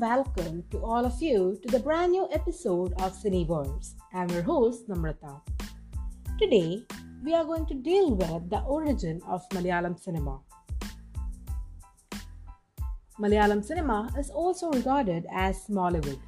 welcome to all of you to the brand new episode of Cineverse. I'm your host, Namrata. Today, we are going to deal with the origin of Malayalam cinema. Malayalam cinema is also regarded as Mollywood.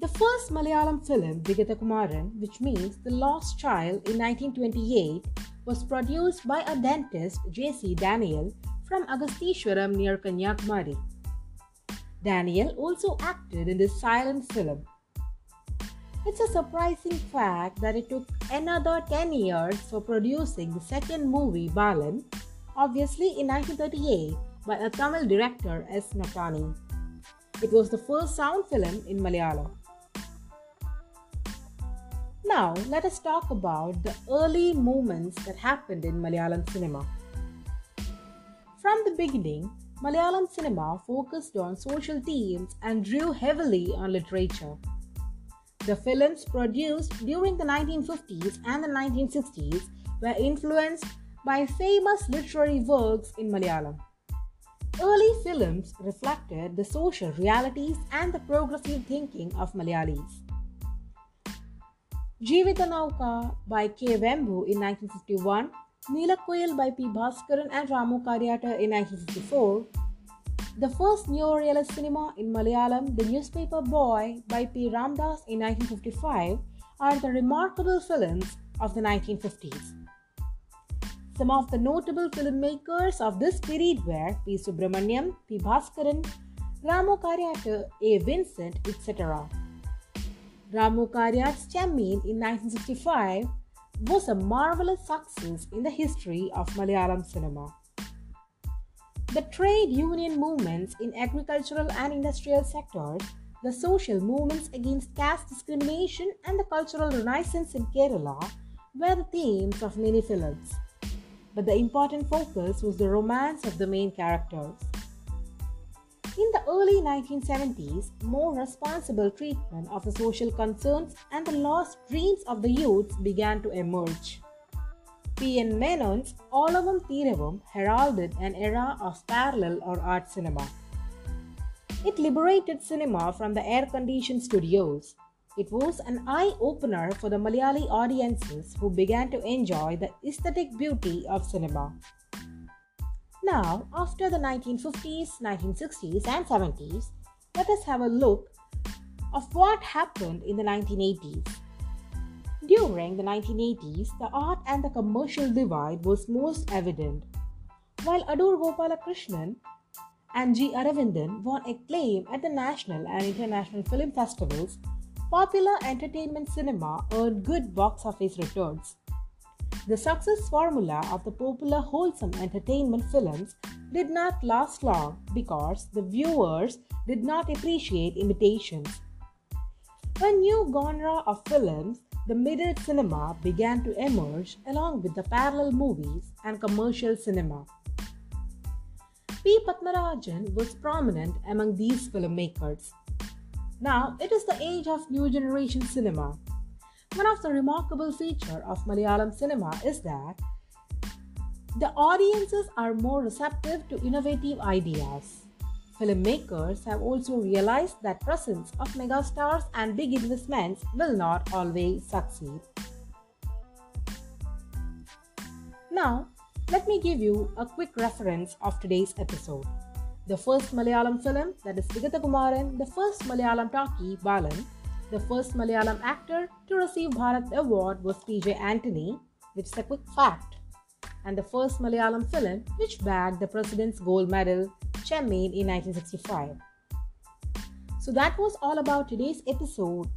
The first Malayalam film, Vigathakumaran, which means The Lost Child, in 1928, was produced by a dentist, J.C. Daniel, from Agastishwaram near Kanyakumari. Daniel also acted in this silent film. It's a surprising fact that it took another 10 years for producing the second movie, Balan, obviously in 1938 by a Tamil director S. Nottani. It was the first sound film in Malayalam. Now, let us talk about the early movements that happened in Malayalam cinema. From the beginning, Malayalam cinema focused on social themes and drew heavily on literature. The films produced during the 1950s and the 1960s were influenced by famous literary works in Malayalam. Early films reflected the social realities and the progressive thinking of Malayalis. Jeevithanauka by K. Vembu in 1951, Neelakuyil by P. Bhaskaran and Ramu Kariat in 1954, the first neo-realist cinema in Malayalam, The Newspaper Boy by P. Ramdas in 1955, are the remarkable films of the 1950s. Some of the notable filmmakers of this period were P. Subramaniam, P. Bhaskaran, Ramu Kariat, A. Vincent, etc. Ramu Kariat's Chemmeen in 1965 was a marvelous success in the history of Malayalam cinema. The trade union movements in agricultural and industrial sectors, the social movements against caste discrimination, and the cultural renaissance in Kerala were the themes of many films. But the important focus was the romance of the main characters. In the early 1970s, more responsible treatment of the social concerns and the lost dreams of the youths began to emerge. P.N. Menon's Olavum Theeravum heralded an era of parallel or art cinema. It liberated cinema from the air conditioned studios. It was an eye opener for the Malayali audiences who began to enjoy the aesthetic beauty of cinema. Now, after the 1950s, 1960s, and 70s, let us have a look of what happened in the 1980s. During the 1980s, the art and the commercial divide was most evident. While Adoor Gopalakrishnan and G. Aravindan won acclaim at the national and international film festivals, popular entertainment cinema earned good box office returns. The success formula of the popular wholesome entertainment films did not last long because the viewers did not appreciate imitations. A new genre of films, the middle cinema, began to emerge along with the parallel movies and commercial cinema. P. Padmarajan was prominent among these filmmakers. Now it is the age of new generation cinema one of the remarkable features of Malayalam cinema is that the audiences are more receptive to innovative ideas. Filmmakers have also realized that presence of megastars and big investments will not always succeed. Now, let me give you a quick reference of today's episode. The first Malayalam film, that is Vigathakumaran, the first Malayalam talkie, Balan, the first Malayalam actor to receive Bharat Award was PJ Antony, which is a quick fact, and the first Malayalam film which bagged the President's Gold Medal, Chemmeen, in 1965. So that was all about today's episode.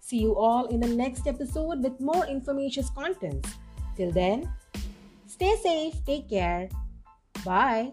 See you all in the next episode with more informatious contents. Till then, stay safe, take care, bye.